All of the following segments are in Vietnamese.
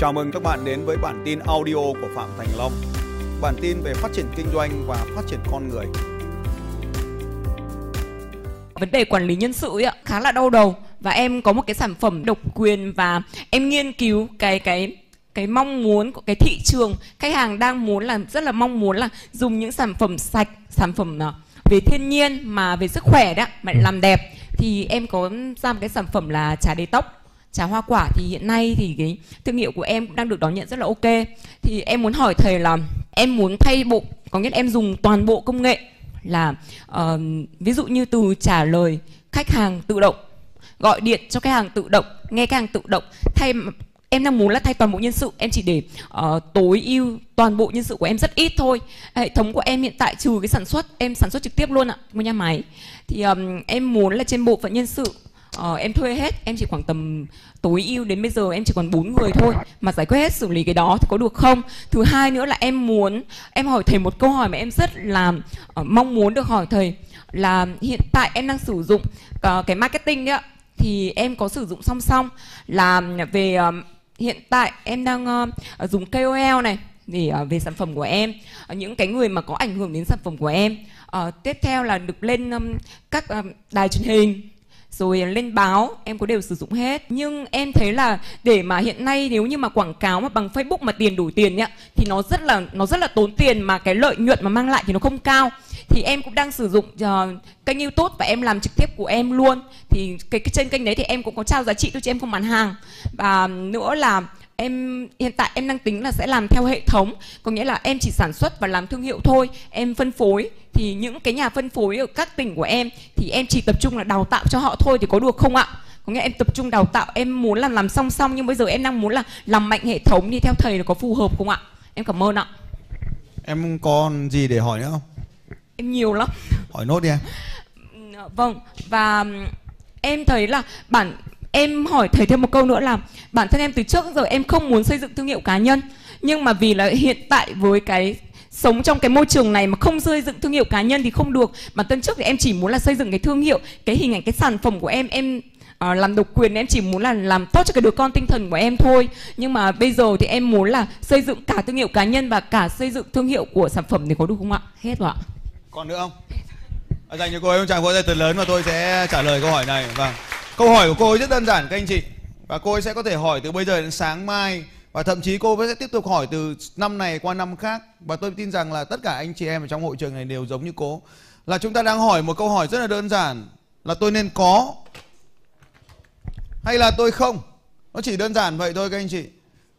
Chào mừng các bạn đến với bản tin audio của Phạm Thành Long. Bản tin về phát triển kinh doanh và phát triển con người. vấn đề quản lý nhân sự ấy, ạ, khá là đau đầu và em có một cái sản phẩm độc quyền và em nghiên cứu cái cái cái mong muốn của cái thị trường khách hàng đang muốn là rất là mong muốn là dùng những sản phẩm sạch sản phẩm à, về thiên nhiên mà về sức khỏe đó mà làm đẹp thì em có ra một cái sản phẩm là trà đế tóc trà hoa quả thì hiện nay thì cái thương hiệu của em cũng đang được đón nhận rất là ok. Thì em muốn hỏi thầy là em muốn thay bộ có nghĩa là em dùng toàn bộ công nghệ là uh, ví dụ như từ trả lời khách hàng tự động gọi điện cho khách hàng tự động nghe khách hàng tự động thay em đang muốn là thay toàn bộ nhân sự em chỉ để uh, tối ưu toàn bộ nhân sự của em rất ít thôi. Hệ thống của em hiện tại trừ cái sản xuất em sản xuất trực tiếp luôn ạ một nhà máy. Thì um, em muốn là trên bộ phận nhân sự Ờ, em thuê hết em chỉ khoảng tầm tối ưu đến bây giờ em chỉ còn bốn người thôi mà giải quyết hết xử lý cái đó thì có được không? Thứ hai nữa là em muốn em hỏi thầy một câu hỏi mà em rất là uh, mong muốn được hỏi thầy là hiện tại em đang sử dụng uh, cái marketing ấy ạ thì em có sử dụng song song là về uh, hiện tại em đang uh, dùng KOL này để uh, về sản phẩm của em uh, những cái người mà có ảnh hưởng đến sản phẩm của em. Uh, tiếp theo là được lên um, các uh, đài truyền hình rồi lên báo em có đều sử dụng hết. Nhưng em thấy là để mà hiện nay nếu như mà quảng cáo mà bằng Facebook mà tiền đổi tiền nhá thì nó rất là nó rất là tốn tiền mà cái lợi nhuận mà mang lại thì nó không cao. Thì em cũng đang sử dụng uh, kênh YouTube và em làm trực tiếp của em luôn. Thì cái, cái trên kênh đấy thì em cũng có trao giá trị thôi chứ em không bán hàng. Và nữa là em hiện tại em đang tính là sẽ làm theo hệ thống. Có nghĩa là em chỉ sản xuất và làm thương hiệu thôi. Em phân phối. Thì những cái nhà phân phối ở các tỉnh của em thì em chỉ tập trung là đào tạo cho họ thôi thì có được không ạ? Có nghĩa em tập trung đào tạo. Em muốn là làm song song nhưng bây giờ em đang muốn là làm mạnh hệ thống thì theo thầy là có phù hợp không ạ? Em cảm ơn ạ. Em còn gì để hỏi nữa không? em nhiều lắm. Hỏi nốt đi em. vâng và em thấy là bản em hỏi thầy thêm một câu nữa là bản thân em từ trước đến giờ em không muốn xây dựng thương hiệu cá nhân nhưng mà vì là hiện tại với cái sống trong cái môi trường này mà không xây dựng thương hiệu cá nhân thì không được bản thân trước thì em chỉ muốn là xây dựng cái thương hiệu cái hình ảnh cái sản phẩm của em em uh, làm độc quyền em chỉ muốn là làm tốt cho cái đứa con tinh thần của em thôi nhưng mà bây giờ thì em muốn là xây dựng cả thương hiệu cá nhân và cả xây dựng thương hiệu của sản phẩm thì có được không ạ hết rồi ạ Còn nữa không? À, dành cho cô ấy một tràng vỗ tay thật lớn và tôi sẽ trả lời câu hỏi này. Vâng. Câu hỏi của cô ấy rất đơn giản, các anh chị. Và cô ấy sẽ có thể hỏi từ bây giờ đến sáng mai. Và thậm chí cô ấy sẽ tiếp tục hỏi từ năm này qua năm khác. Và tôi tin rằng là tất cả anh chị em ở trong hội trường này đều giống như cô. Là chúng ta đang hỏi một câu hỏi rất là đơn giản. Là tôi nên có hay là tôi không? Nó chỉ đơn giản vậy thôi, các anh chị.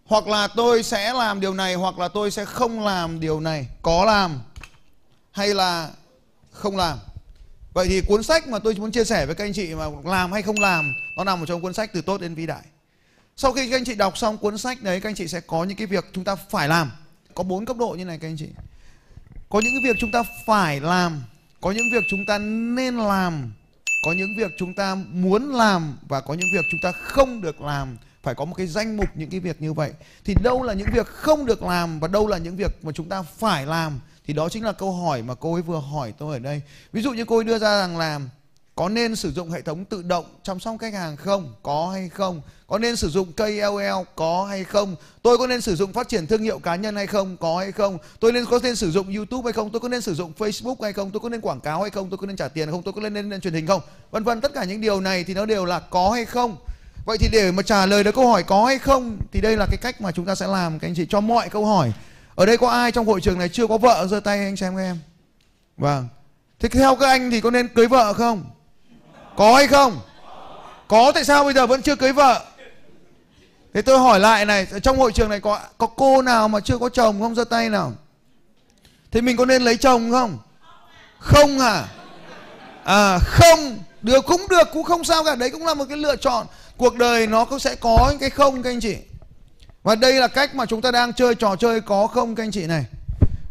Hoặc là tôi sẽ làm điều này, hoặc là tôi sẽ không làm điều này. Có làm hay là không làm? Vậy thì cuốn sách mà tôi muốn chia sẻ với các anh chị mà làm hay không làm, nó nằm ở trong cuốn sách từ tốt đến vĩ đại. Sau khi các anh chị đọc xong cuốn sách đấy, các anh chị sẽ có những cái việc chúng ta phải làm. Có bốn cấp độ như này các anh chị. Có những cái việc chúng ta phải làm, có những việc chúng ta nên làm, có những việc chúng ta muốn làm và có những việc chúng ta không được làm. Phải có một cái danh mục những cái việc như vậy. Thì đâu là những việc không được làm và đâu là những việc mà chúng ta phải làm? Thì đó chính là câu hỏi mà cô ấy vừa hỏi tôi ở đây. Ví dụ như cô ấy đưa ra rằng là có nên sử dụng hệ thống tự động chăm sóc khách hàng không? Có hay không? Có nên sử dụng KOL có hay không? Tôi có nên sử dụng phát triển thương hiệu cá nhân hay không? Có hay không? Tôi nên có nên sử dụng YouTube hay không? Tôi có nên sử dụng Facebook hay không? Tôi có nên quảng cáo hay không? Tôi có nên trả tiền hay không? Tôi có nên lên, lên truyền hình không? Vân vân tất cả những điều này thì nó đều là có hay không? Vậy thì để mà trả lời được câu hỏi có hay không thì đây là cái cách mà chúng ta sẽ làm các anh chị cho mọi câu hỏi ở đây có ai trong hội trường này chưa có vợ giơ tay anh xem các em? Vâng. Thế theo các anh thì có nên cưới vợ không? Có hay không? Có, tại sao bây giờ vẫn chưa cưới vợ? Thế tôi hỏi lại này trong hội trường này có có cô nào mà chưa có chồng không? Giơ tay nào. Thế mình có nên lấy chồng không? Không hả? À không. Được, cũng được, cũng không sao cả. Đấy cũng là một cái lựa chọn. Cuộc đời nó cũng sẽ có những cái không, các anh chị và đây là cách mà chúng ta đang chơi trò chơi có không các anh chị này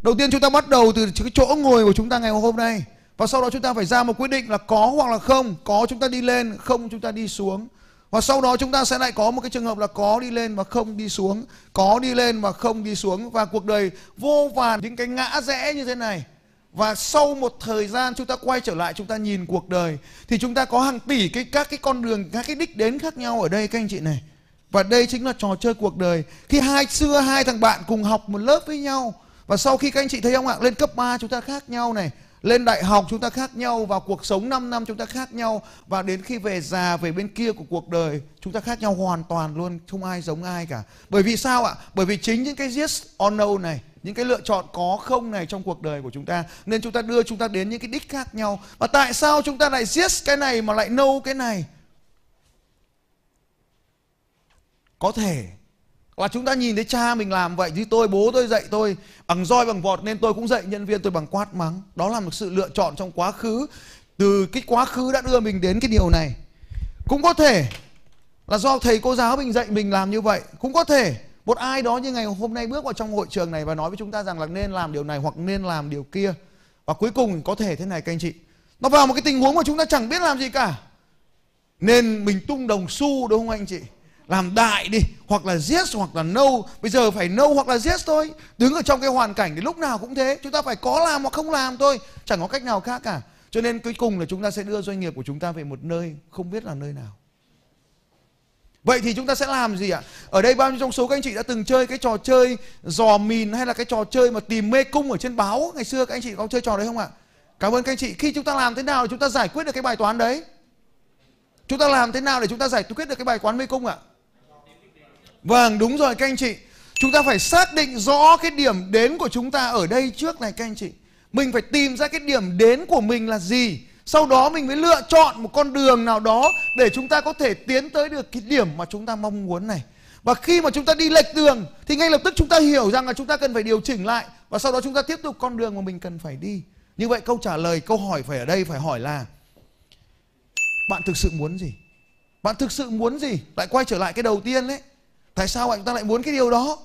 đầu tiên chúng ta bắt đầu từ cái chỗ ngồi của chúng ta ngày hôm nay và sau đó chúng ta phải ra một quyết định là có hoặc là không có chúng ta đi lên không chúng ta đi xuống và sau đó chúng ta sẽ lại có một cái trường hợp là có đi lên và không đi xuống có đi lên và không đi xuống và cuộc đời vô vàn những cái ngã rẽ như thế này và sau một thời gian chúng ta quay trở lại chúng ta nhìn cuộc đời thì chúng ta có hàng tỷ cái các cái con đường các cái đích đến khác nhau ở đây các anh chị này và đây chính là trò chơi cuộc đời. Khi hai xưa hai thằng bạn cùng học một lớp với nhau và sau khi các anh chị thấy không ạ, lên cấp 3 chúng ta khác nhau này, lên đại học chúng ta khác nhau. Vào cuộc sống 5 năm chúng ta khác nhau. Và đến khi về già về bên kia của cuộc đời chúng ta khác nhau hoàn toàn luôn. Không ai giống ai cả. Bởi vì sao ạ? Bởi vì chính những cái yes or no này những cái lựa chọn có không này trong cuộc đời của chúng ta nên chúng ta đưa chúng ta đến những cái đích khác nhau. Và tại sao chúng ta lại yes cái này mà lại no cái này? Có thể. Là chúng ta nhìn thấy cha mình làm vậy, như tôi, bố tôi dạy tôi, bằng roi, bằng vọt, nên tôi cũng dạy nhân viên tôi bằng quát mắng. Đó là một sự lựa chọn trong quá khứ. Từ cái quá khứ đã đưa mình đến cái điều này. Cũng có thể là do thầy cô giáo mình dạy mình làm như vậy. Cũng có thể một ai đó như ngày hôm nay bước vào trong hội trường này và nói với chúng ta rằng là nên làm điều này hoặc nên làm điều kia. Và cuối cùng có thể thế này, các anh chị. Nó vào một cái tình huống mà chúng ta chẳng biết làm gì cả. Nên mình tung đồng xu, đúng không anh chị? Làm đại đi, hoặc là yes hoặc là no bây giờ phải no hoặc là yes thôi đứng ở trong cái hoàn cảnh thì lúc nào cũng thế chúng ta phải có làm hoặc không làm thôi chẳng có cách nào khác cả cho nên cuối cùng là chúng ta sẽ đưa doanh nghiệp của chúng ta về một nơi không biết là nơi nào Vậy thì chúng ta sẽ làm gì ạ? Ở đây bao nhiêu trong số các anh chị đã từng chơi cái trò chơi dò mìn hay là cái trò chơi mà tìm mê cung ở trên báo ngày xưa các anh chị có chơi trò đấy không ạ? Cảm ơn các anh chị. Khi chúng ta làm thế nào để chúng ta giải quyết được cái bài toán đấy? Chúng ta làm thế nào để chúng ta giải quyết được cái bài toán mê cung ạ? Vâng, đúng rồi các anh chị. Chúng ta phải xác định rõ cái điểm đến của chúng ta ở đây trước này các anh chị. Mình phải tìm ra cái điểm đến của mình là gì. Sau đó mình mới lựa chọn một con đường nào đó để chúng ta có thể tiến tới được cái điểm mà chúng ta mong muốn này. Và khi mà chúng ta đi lệch đường thì ngay lập tức chúng ta hiểu rằng là chúng ta cần phải điều chỉnh lại và sau đó chúng ta tiếp tục con đường mà mình cần phải đi. Như vậy câu trả lời, câu hỏi phải ở đây phải hỏi là bạn thực sự muốn gì? Bạn thực sự muốn gì? Lại quay trở lại cái đầu tiên đấy tại sao anh ta lại muốn cái điều đó?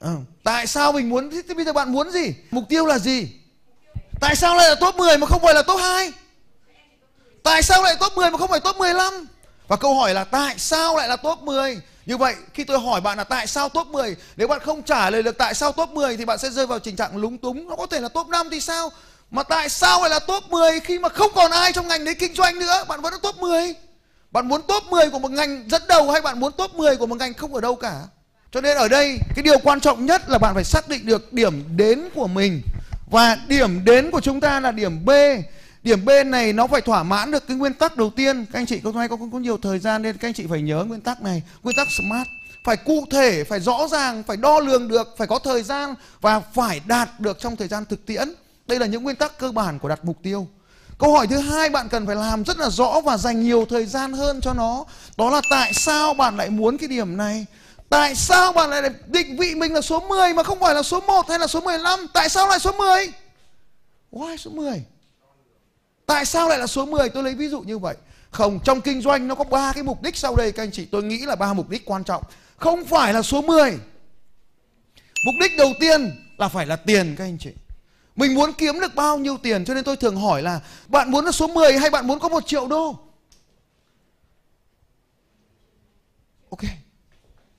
À, tại sao mình muốn thế bây giờ bạn muốn gì? Mục tiêu là gì? Tại sao lại là top 10 mà không phải là top 2 tại sao lại top 10 mà không phải top 15 và câu hỏi là tại sao lại là top 10 như vậy khi tôi hỏi bạn là tại sao top 10 Nếu bạn không trả lời được tại sao top 10 Thì bạn sẽ rơi vào tình trạng lúng túng. Nó có thể là top 5 thì sao? Mà tại sao lại là top 10 Khi mà không còn ai trong ngành đấy kinh doanh nữa? Bạn vẫn là top 10 bạn muốn top 10 của một ngành dẫn đầu hay bạn muốn top 10 của một ngành không ở đâu cả? Cho nên ở đây cái điều quan trọng nhất là bạn phải xác định được điểm đến của mình. Và điểm đến của chúng ta là điểm B. Điểm B này nó phải thỏa mãn được cái nguyên tắc đầu tiên. Các anh chị hôm nay có, có, có nhiều thời gian nên các anh chị phải nhớ nguyên tắc này nguyên tắc smart. Phải cụ thể phải rõ ràng phải đo lường được phải có thời gian và phải đạt được trong thời gian thực tiễn. Đây là những nguyên tắc cơ bản của đặt mục tiêu. Câu hỏi thứ hai bạn cần phải làm rất là rõ và dành nhiều thời gian hơn cho nó. Đó là tại sao bạn lại muốn cái điểm này? Tại sao bạn lại định vị mình là số 10 mà không phải là số 1 hay là số 15? Tại sao lại số 10? Why số 10? Tại sao lại là số 10? Tôi lấy ví dụ như vậy. Không, trong kinh doanh nó có ba cái mục đích sau đây các anh chị. Tôi nghĩ là ba mục đích quan trọng. Không phải là số 10. Mục đích đầu tiên là phải là tiền các anh chị. Mình muốn kiếm được bao nhiêu tiền cho nên tôi thường hỏi là bạn muốn là số 10 hay bạn muốn có một triệu đô? Ok.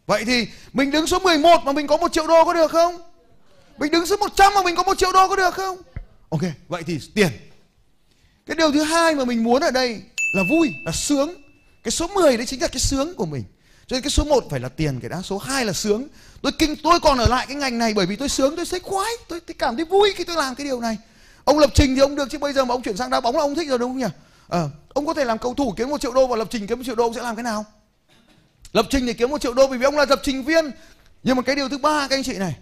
Vậy thì mình đứng số 11 mà mình có một triệu đô có được không? Mình đứng số 100 mà mình có một triệu đô có được không? Ok, vậy thì tiền. Cái điều thứ hai mà mình muốn ở đây là vui, là sướng. Cái số 10 đấy chính là cái sướng của mình. Cho nên cái số 1 phải là tiền cái đã, số 2 là sướng. Tôi kinh tôi còn ở lại cái ngành này bởi vì tôi sướng, tôi thấy khoái, tôi, tôi cảm thấy vui khi tôi làm cái điều này. Ông lập trình thì ông được chứ bây giờ mà ông chuyển sang đá bóng là ông thích rồi đúng không nhỉ? Ờ, ông có thể làm cầu thủ kiếm một triệu đô và lập trình kiếm một triệu đô ông sẽ làm cái nào? Lập trình thì kiếm một triệu đô vì ông là lập trình viên. Nhưng mà cái điều thứ ba các anh chị này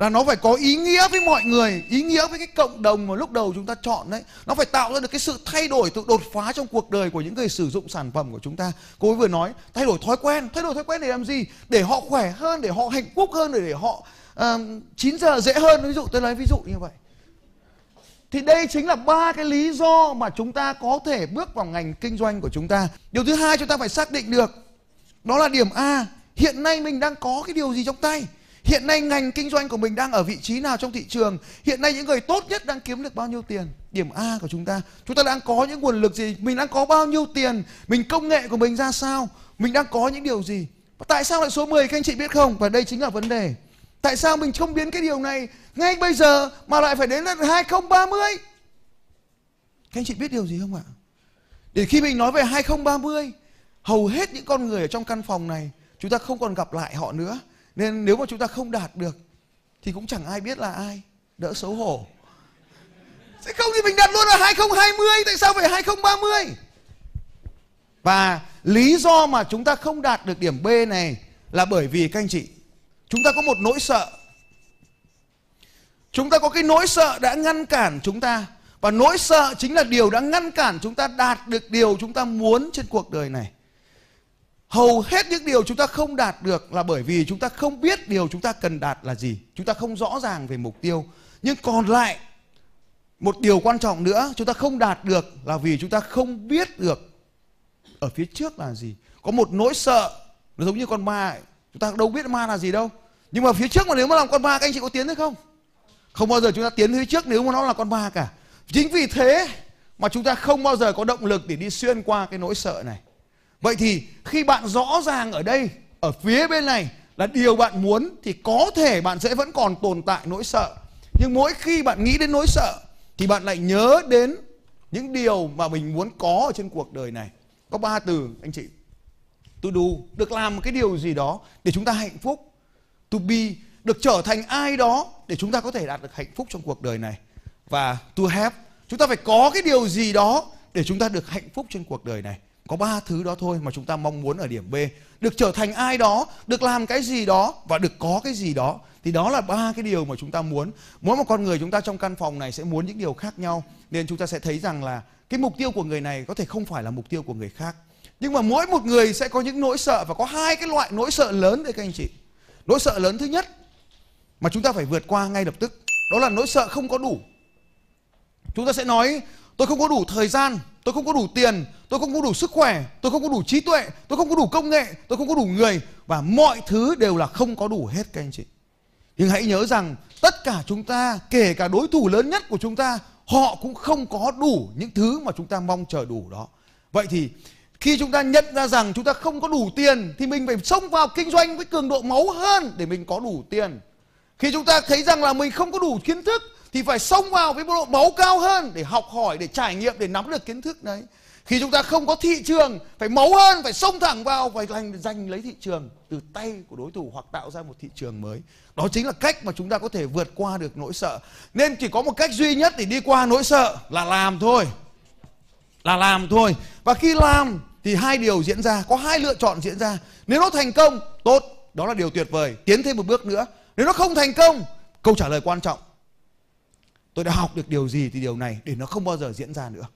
là nó phải có ý nghĩa với mọi người ý nghĩa với cái cộng đồng mà lúc đầu chúng ta chọn đấy. Nó phải tạo ra được cái sự thay đổi sự đột phá trong cuộc đời của những người sử dụng sản phẩm của chúng ta. Cô ấy vừa nói thay đổi thói quen. Thay đổi thói quen để làm gì? Để họ khỏe hơn để họ hạnh phúc hơn để, để họ uh, 9 giờ dễ hơn. Ví dụ tôi lấy ví dụ như vậy. Thì đây chính là ba cái lý do mà chúng ta có thể bước vào ngành kinh doanh của chúng ta. Điều thứ hai chúng ta phải xác định được đó là điểm a. Hiện nay mình đang có cái điều gì trong tay? Hiện nay ngành kinh doanh của mình đang ở vị trí nào trong thị trường? Hiện nay những người tốt nhất đang kiếm được bao nhiêu tiền? Điểm A của chúng ta. Chúng ta đang có những nguồn lực gì? Mình đang có bao nhiêu tiền? Mình công nghệ của mình ra sao? Mình đang có những điều gì? Và tại sao lại số 10 các anh chị biết không? Và đây chính là vấn đề. Tại sao mình không biến cái điều này ngay bây giờ mà lại phải đến năm 2030? Các anh chị biết điều gì không ạ? Để khi mình nói về 2030 hầu hết những con người ở trong căn phòng này, chúng ta không còn gặp lại họ nữa nên nếu mà chúng ta không đạt được, thì cũng chẳng ai biết là ai. Đỡ xấu hổ. Sẽ không thì mình đặt luôn là 2020 tại sao phải 2030 và lý do mà chúng ta không đạt được điểm B này là bởi vì các anh chị, chúng ta có một nỗi sợ. Chúng ta có cái nỗi sợ đã ngăn cản chúng ta. Và nỗi sợ chính là điều đã ngăn cản chúng ta đạt được điều chúng ta muốn trên cuộc đời này hầu hết những điều chúng ta không đạt được là bởi vì chúng ta không biết điều chúng ta cần đạt là gì. Chúng ta không rõ ràng về mục tiêu. Nhưng còn lại, một điều quan trọng nữa, chúng ta không đạt được là vì chúng ta không biết được ở phía trước là gì. Có một nỗi sợ, nó giống như con ma ấy. chúng ta đâu biết ma là gì đâu. Nhưng mà phía trước mà nếu mà làm con ma, các anh chị có tiến hay không? Không bao giờ chúng ta tiến phía trước nếu mà nó là con ma cả. Chính vì thế mà chúng ta không bao giờ có động lực để đi xuyên qua cái nỗi sợ này vậy thì khi bạn rõ ràng ở đây, ở phía bên này, là điều bạn muốn thì có thể bạn sẽ vẫn còn tồn tại nỗi sợ. Nhưng mỗi khi bạn nghĩ đến nỗi sợ thì bạn lại nhớ đến những điều mà mình muốn có ở trên cuộc đời này. Có ba từ, anh chị. To do, được làm một cái điều gì đó để chúng ta hạnh phúc. To be, được trở thành ai đó để chúng ta có thể đạt được hạnh phúc trong cuộc đời này. Và to have, chúng ta phải có cái điều gì đó để chúng ta được hạnh phúc trên cuộc đời này có ba thứ đó thôi mà chúng ta mong muốn ở điểm B. Được trở thành ai đó, được làm cái gì đó và được có cái gì đó, thì đó là ba cái điều mà chúng ta muốn. Mỗi một con người chúng ta trong căn phòng này sẽ muốn những điều khác nhau. Nên chúng ta sẽ thấy rằng là cái mục tiêu của người này có thể không phải là mục tiêu của người khác. Nhưng mà mỗi một người sẽ có những nỗi sợ và có hai cái loại nỗi sợ lớn đấy các anh chị. Nỗi sợ lớn thứ nhất mà chúng ta phải vượt qua ngay lập tức, đó là nỗi sợ không có đủ. Chúng ta sẽ nói, tôi không có đủ thời gian tôi không có đủ tiền tôi không có đủ sức khỏe tôi không có đủ trí tuệ tôi không có đủ công nghệ tôi không có đủ người và mọi thứ đều là không có đủ hết các anh chị nhưng hãy nhớ rằng tất cả chúng ta kể cả đối thủ lớn nhất của chúng ta họ cũng không có đủ những thứ mà chúng ta mong chờ đủ đó vậy thì khi chúng ta nhận ra rằng chúng ta không có đủ tiền thì mình phải xông vào kinh doanh với cường độ máu hơn để mình có đủ tiền khi chúng ta thấy rằng là mình không có đủ kiến thức thì phải xông vào với độ máu cao hơn để học hỏi, để trải nghiệm, để nắm được kiến thức đấy. Khi chúng ta không có thị trường, phải máu hơn, phải xông thẳng vào, phải giành giành lấy thị trường từ tay của đối thủ hoặc tạo ra một thị trường mới. Đó chính là cách mà chúng ta có thể vượt qua được nỗi sợ. Nên chỉ có một cách duy nhất để đi qua nỗi sợ là làm thôi. Là làm thôi. Và khi làm thì hai điều diễn ra, có hai lựa chọn diễn ra. Nếu nó thành công, tốt. Đó là điều tuyệt vời. Tiến thêm một bước nữa. Nếu nó không thành công, câu trả lời quan trọng tôi đã học được điều gì thì điều này để nó không bao giờ diễn ra nữa.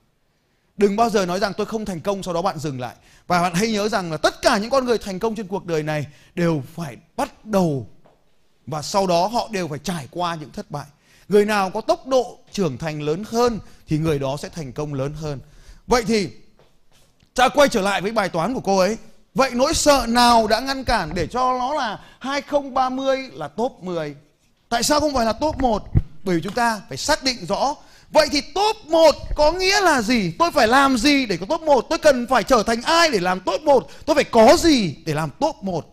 Đừng bao giờ nói rằng tôi không thành công sau đó bạn dừng lại. Và bạn hãy nhớ rằng là tất cả những con người thành công trên cuộc đời này đều phải bắt đầu và sau đó họ đều phải trải qua những thất bại. Người nào có tốc độ trưởng thành lớn hơn thì người đó sẽ thành công lớn hơn. Vậy thì, ta quay trở lại với bài toán của cô ấy. Vậy nỗi sợ nào đã ngăn cản để cho nó là 2030 là top 10 tại sao không phải là top 1 bởi vì chúng ta phải xác định rõ Vậy thì top 1 có nghĩa là gì? Tôi phải làm gì để có top 1? Tôi cần phải trở thành ai để làm top 1? Tôi phải có gì để làm top 1?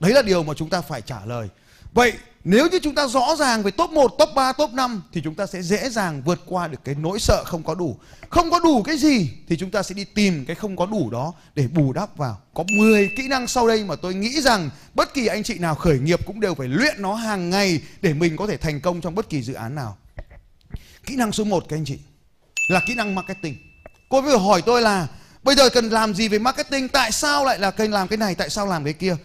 Đấy là điều mà chúng ta phải trả lời. Vậy nếu như chúng ta rõ ràng về top 1, top 3, top 5 thì chúng ta sẽ dễ dàng vượt qua được cái nỗi sợ không có đủ. Không có đủ cái gì thì chúng ta sẽ đi tìm cái không có đủ đó để bù đắp vào. Có 10 kỹ năng sau đây mà tôi nghĩ rằng bất kỳ anh chị nào khởi nghiệp cũng đều phải luyện nó hàng ngày để mình có thể thành công trong bất kỳ dự án nào. Kỹ năng số 1 các anh chị là kỹ năng marketing. Cô vừa hỏi tôi là bây giờ cần làm gì về marketing? Tại sao lại là cần làm cái này? Tại sao làm cái kia?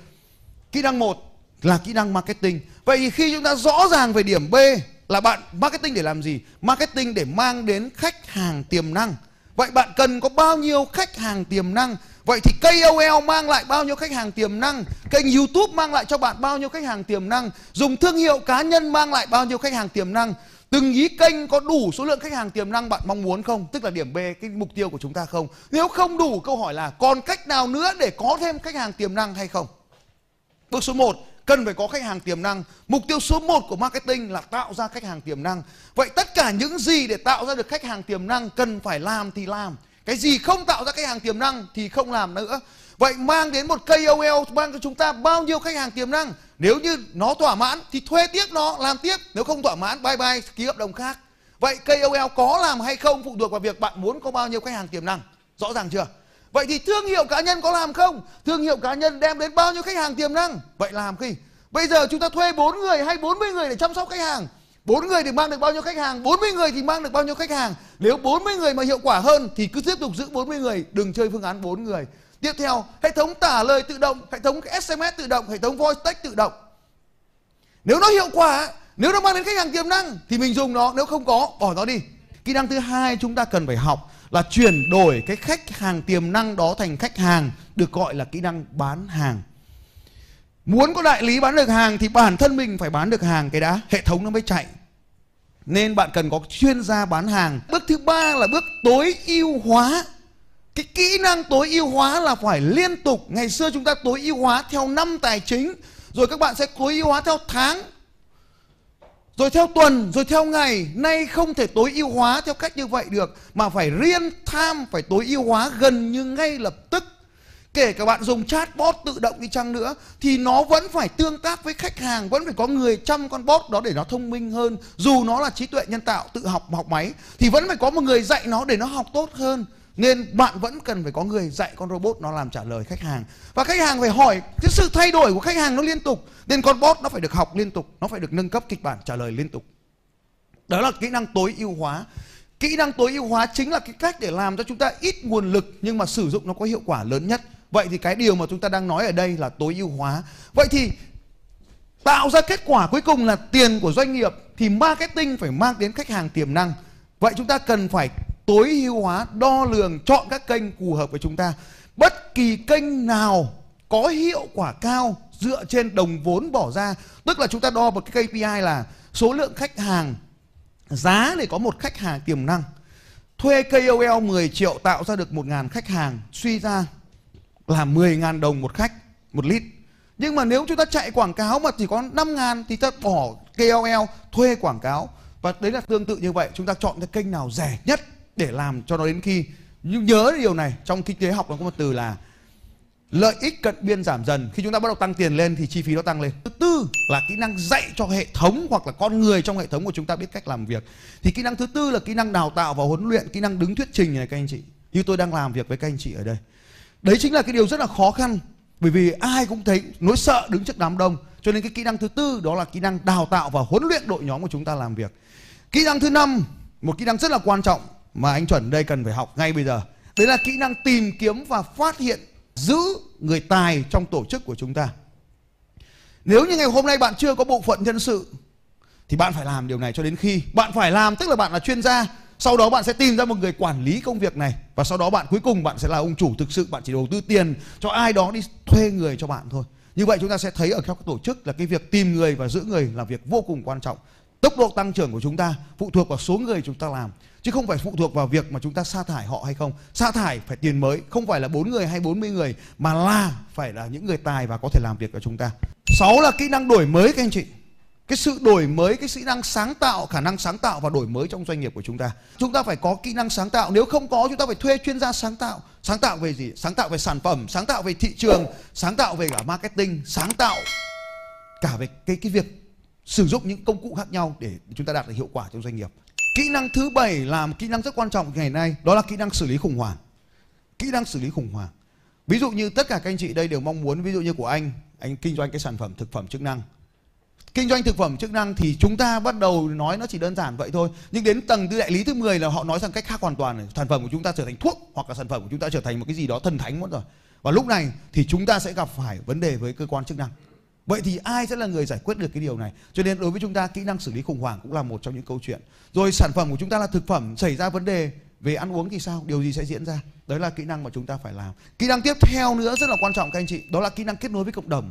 Kỹ năng 1 là kỹ năng marketing. Vậy thì khi chúng ta rõ ràng về điểm B là bạn marketing để làm gì? Marketing để mang đến khách hàng tiềm năng. Vậy bạn cần có bao nhiêu khách hàng tiềm năng? Vậy thì KOL mang lại bao nhiêu khách hàng tiềm năng? Kênh YouTube mang lại cho bạn bao nhiêu khách hàng tiềm năng? Dùng thương hiệu cá nhân mang lại bao nhiêu khách hàng tiềm năng? từng ý kênh có đủ số lượng khách hàng tiềm năng bạn mong muốn không tức là điểm b, cái mục tiêu của chúng ta không nếu không đủ, câu hỏi là còn cách nào nữa để có thêm khách hàng tiềm năng hay không bước số 1 cần phải có khách hàng tiềm năng. Mục tiêu số 1 của marketing là tạo ra khách hàng tiềm năng. Vậy tất cả những gì để tạo ra được khách hàng tiềm năng cần phải làm thì làm. Cái gì không tạo ra khách hàng tiềm năng thì không làm nữa. Vậy mang đến một KOL mang cho chúng ta bao nhiêu khách hàng tiềm năng? Nếu như nó thỏa mãn thì thuê tiếp nó, làm tiếp. Nếu không thỏa mãn, bye bye, ký hợp đồng khác. Vậy KOL có làm hay không? Phụ thuộc vào việc bạn muốn có bao nhiêu khách hàng tiềm năng. Rõ ràng chưa? Vậy thì thương hiệu cá nhân có làm không? Thương hiệu cá nhân đem đến bao nhiêu khách hàng tiềm năng? Vậy làm khi bây giờ chúng ta thuê 4 người hay 40 người để chăm sóc khách hàng? 4 người thì mang được bao nhiêu khách hàng? 40 người thì mang được bao nhiêu khách hàng? Nếu 40 người mà hiệu quả hơn thì cứ tiếp tục giữ 40 người, đừng chơi phương án 4 người. Tiếp theo, hệ thống tả lời tự động, hệ thống sms tự động, hệ thống voice text tự động. Nếu nó hiệu quả, nếu nó mang đến khách hàng tiềm năng thì mình dùng nó, nếu không có, bỏ nó đi. Kỹ năng thứ hai chúng ta cần phải học là chuyển đổi cái khách hàng tiềm năng đó thành khách hàng, được gọi là kỹ năng bán hàng. Muốn có đại lý bán được hàng thì bản thân mình phải bán được hàng cái đã, hệ thống nó mới chạy. Nên bạn cần có chuyên gia bán hàng. Bước thứ ba là bước tối ưu hóa. Cái kỹ năng tối ưu hóa là phải liên tục. Ngày xưa chúng ta tối ưu hóa theo năm tài chính, rồi các bạn sẽ tối ưu hóa theo tháng rồi theo tuần, rồi theo ngày, nay không thể tối ưu hóa theo cách như vậy được, mà phải real time, phải tối ưu hóa gần như ngay lập tức. Kể cả bạn dùng chatbot tự động đi chăng nữa, thì nó vẫn phải tương tác với khách hàng, vẫn phải có người chăm con bot đó để nó thông minh hơn. Dù nó là trí tuệ nhân tạo tự học học máy, thì vẫn phải có một người dạy nó để nó học tốt hơn nên bạn vẫn cần phải có người dạy con robot nó làm trả lời khách hàng. Và khách hàng phải hỏi, cái sự thay đổi của khách hàng nó liên tục. Nên con bot nó phải được học liên tục, nó phải được nâng cấp kịch bản trả lời liên tục. Đó là kỹ năng tối ưu hóa. Kỹ năng tối ưu hóa chính là cái cách để làm cho chúng ta ít nguồn lực nhưng mà sử dụng nó có hiệu quả lớn nhất. Vậy thì cái điều mà chúng ta đang nói ở đây là tối ưu hóa. Vậy thì tạo ra kết quả cuối cùng là tiền của doanh nghiệp thì marketing phải mang đến khách hàng tiềm năng. Vậy chúng ta cần phải tối ưu hóa, đo lường, chọn các kênh phù hợp với chúng ta. Bất kỳ kênh nào có hiệu quả cao dựa trên đồng vốn bỏ ra, tức là chúng ta đo một cái KPI là số lượng khách hàng, giá để có một khách hàng tiềm năng. Thuê KOL 10 triệu tạo ra được 1.000 khách hàng, suy ra là 10.000 đồng một khách, một lít nhưng mà nếu chúng ta chạy quảng cáo mà chỉ có 5.000 thì ta bỏ KOL thuê quảng cáo. Và đấy là tương tự như vậy, chúng ta chọn cái kênh nào rẻ nhất để làm cho nó đến khi. Nhưng nhớ điều này, trong kinh tế học nó có một từ là lợi ích cận biên giảm dần. Khi chúng ta bắt đầu tăng tiền lên thì chi phí nó tăng lên. Thứ tư là kỹ năng dạy cho hệ thống hoặc là con người trong hệ thống của chúng ta biết cách làm việc. Thì kỹ năng thứ tư là kỹ năng đào tạo và huấn luyện, kỹ năng đứng thuyết trình này, các anh chị. Như tôi đang làm việc với các anh chị ở đây. Đấy chính là cái điều rất là khó khăn, bởi vì ai cũng thấy nỗi sợ đứng trước đám đông. Cho nên cái kỹ năng thứ tư đó là kỹ năng đào tạo và huấn luyện đội nhóm của chúng ta làm việc. Kỹ năng thứ năm, một kỹ năng rất là quan trọng mà anh chuẩn đây cần phải học ngay bây giờ. Đấy là kỹ năng tìm kiếm và phát hiện, giữ người tài trong tổ chức của chúng ta. Nếu như ngày hôm nay bạn chưa có bộ phận nhân sự, thì bạn phải làm điều này cho đến khi. Bạn phải làm, tức là bạn là chuyên gia, sau đó bạn sẽ tìm ra một người quản lý công việc này, và sau đó bạn, cuối cùng bạn sẽ là ông chủ thực sự, bạn chỉ đầu tư tiền cho ai đó đi thuê người cho bạn thôi. Như vậy chúng ta sẽ thấy ở các tổ chức là cái việc tìm người và giữ người là việc vô cùng quan trọng. Tốc độ tăng trưởng của chúng ta phụ thuộc vào số người chúng ta làm chứ không phải phụ thuộc vào việc mà chúng ta sa thải họ hay không. Sa thải phải tiền mới, không phải là bốn người hay 40 người, mà là phải là những người tài và có thể làm việc cho chúng ta. Sáu là kỹ năng đổi mới, các anh chị. Cái sự đổi mới, cái kỹ năng sáng tạo, khả năng sáng tạo và đổi mới trong doanh nghiệp của chúng ta. Chúng ta phải có kỹ năng sáng tạo. Nếu không có, chúng ta phải thuê chuyên gia sáng tạo. Sáng tạo về gì? Sáng tạo về sản phẩm, sáng tạo về thị trường, sáng tạo về cả marketing, sáng tạo cả về cái cái việc sử dụng những công cụ khác nhau để chúng ta đạt được hiệu quả trong doanh nghiệp kỹ năng thứ bảy là một kỹ năng rất quan trọng ngày nay, đó là kỹ năng xử lý khủng hoảng. Kỹ năng xử lý khủng hoảng. Ví dụ như tất cả các anh chị đây đều mong muốn, ví dụ như của anh anh kinh doanh cái sản phẩm thực phẩm chức năng. Kinh doanh thực phẩm chức năng thì chúng ta bắt đầu nói nó chỉ đơn giản vậy thôi, nhưng đến tầng tư đại lý thứ 10 là họ nói rằng cách khác hoàn toàn, sản phẩm của chúng ta trở thành thuốc hoặc là sản phẩm của chúng ta trở thành một cái gì đó thần thánh mất rồi. Và lúc này thì chúng ta sẽ gặp phải vấn đề với cơ quan chức năng vậy thì ai sẽ là người giải quyết được cái điều này? Cho nên đối với chúng ta kỹ năng xử lý khủng hoảng cũng là một trong những câu chuyện. Rồi sản phẩm của chúng ta là thực phẩm xảy ra vấn đề về ăn uống thì sao? Điều gì sẽ diễn ra? Đấy là kỹ năng mà chúng ta phải làm. Kỹ năng tiếp theo nữa rất là quan trọng các anh chị đó là kỹ năng kết nối với cộng đồng.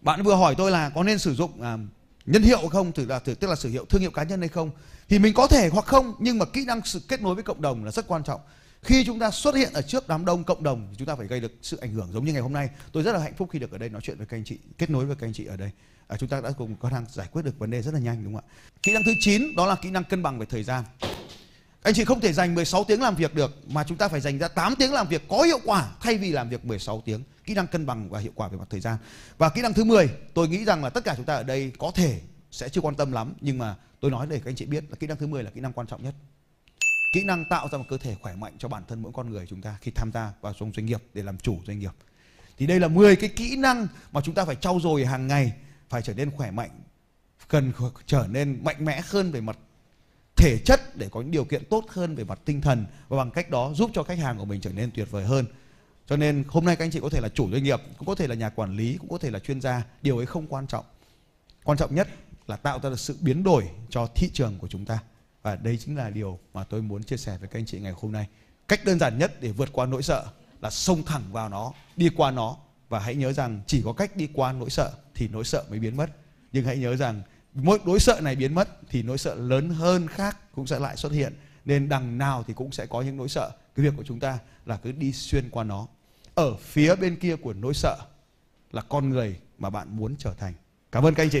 Bạn vừa hỏi tôi là có nên sử dụng à, nhân hiệu không? Tức là tức là sử hiệu thương hiệu cá nhân hay không? Thì mình có thể hoặc không nhưng mà kỹ năng sự kết nối với cộng đồng là rất quan trọng khi chúng ta xuất hiện ở trước đám đông cộng đồng thì chúng ta phải gây được sự ảnh hưởng giống như ngày hôm nay. Tôi rất là hạnh phúc khi được ở đây nói chuyện với các anh chị kết nối với các anh chị ở đây. À, chúng ta đã cùng có năng giải quyết được vấn đề rất là nhanh đúng không ạ? Kỹ năng thứ 9 đó là kỹ năng cân bằng về thời gian. Anh chị không thể dành 16 tiếng làm việc được mà chúng ta phải dành ra 8 tiếng làm việc có hiệu quả thay vì làm việc 16 tiếng. Kỹ năng cân bằng và hiệu quả về mặt thời gian. Và kỹ năng thứ 10 tôi nghĩ rằng là tất cả chúng ta ở đây có thể sẽ chưa quan tâm lắm nhưng mà tôi nói để các anh chị biết là kỹ năng thứ 10 là kỹ năng quan trọng nhất kỹ năng tạo ra một cơ thể khỏe mạnh cho bản thân mỗi con người chúng ta khi tham gia vào trong doanh nghiệp để làm chủ doanh nghiệp. Thì đây là 10 cái kỹ năng mà chúng ta phải trau dồi hàng ngày, phải trở nên khỏe mạnh, cần trở nên mạnh mẽ hơn về mặt thể chất để có những điều kiện tốt hơn về mặt tinh thần và bằng cách đó giúp cho khách hàng của mình trở nên tuyệt vời hơn. Cho nên hôm nay các anh chị có thể là chủ doanh nghiệp, cũng có thể là nhà quản lý, cũng có thể là chuyên gia, điều ấy không quan trọng. Quan trọng nhất là tạo ra được sự biến đổi cho thị trường của chúng ta và đây chính là điều mà tôi muốn chia sẻ với các anh chị ngày hôm nay. Cách đơn giản nhất để vượt qua nỗi sợ là xông thẳng vào nó, đi qua nó. Và hãy nhớ rằng chỉ có cách đi qua nỗi sợ thì nỗi sợ mới biến mất. Nhưng hãy nhớ rằng mỗi nỗi sợ này biến mất thì nỗi sợ lớn hơn khác cũng sẽ lại xuất hiện. Nên đằng nào thì cũng sẽ có những nỗi sợ. Cái việc của chúng ta là cứ đi xuyên qua nó. Ở phía bên kia của nỗi sợ là con người mà bạn muốn trở thành. Cảm ơn các anh chị.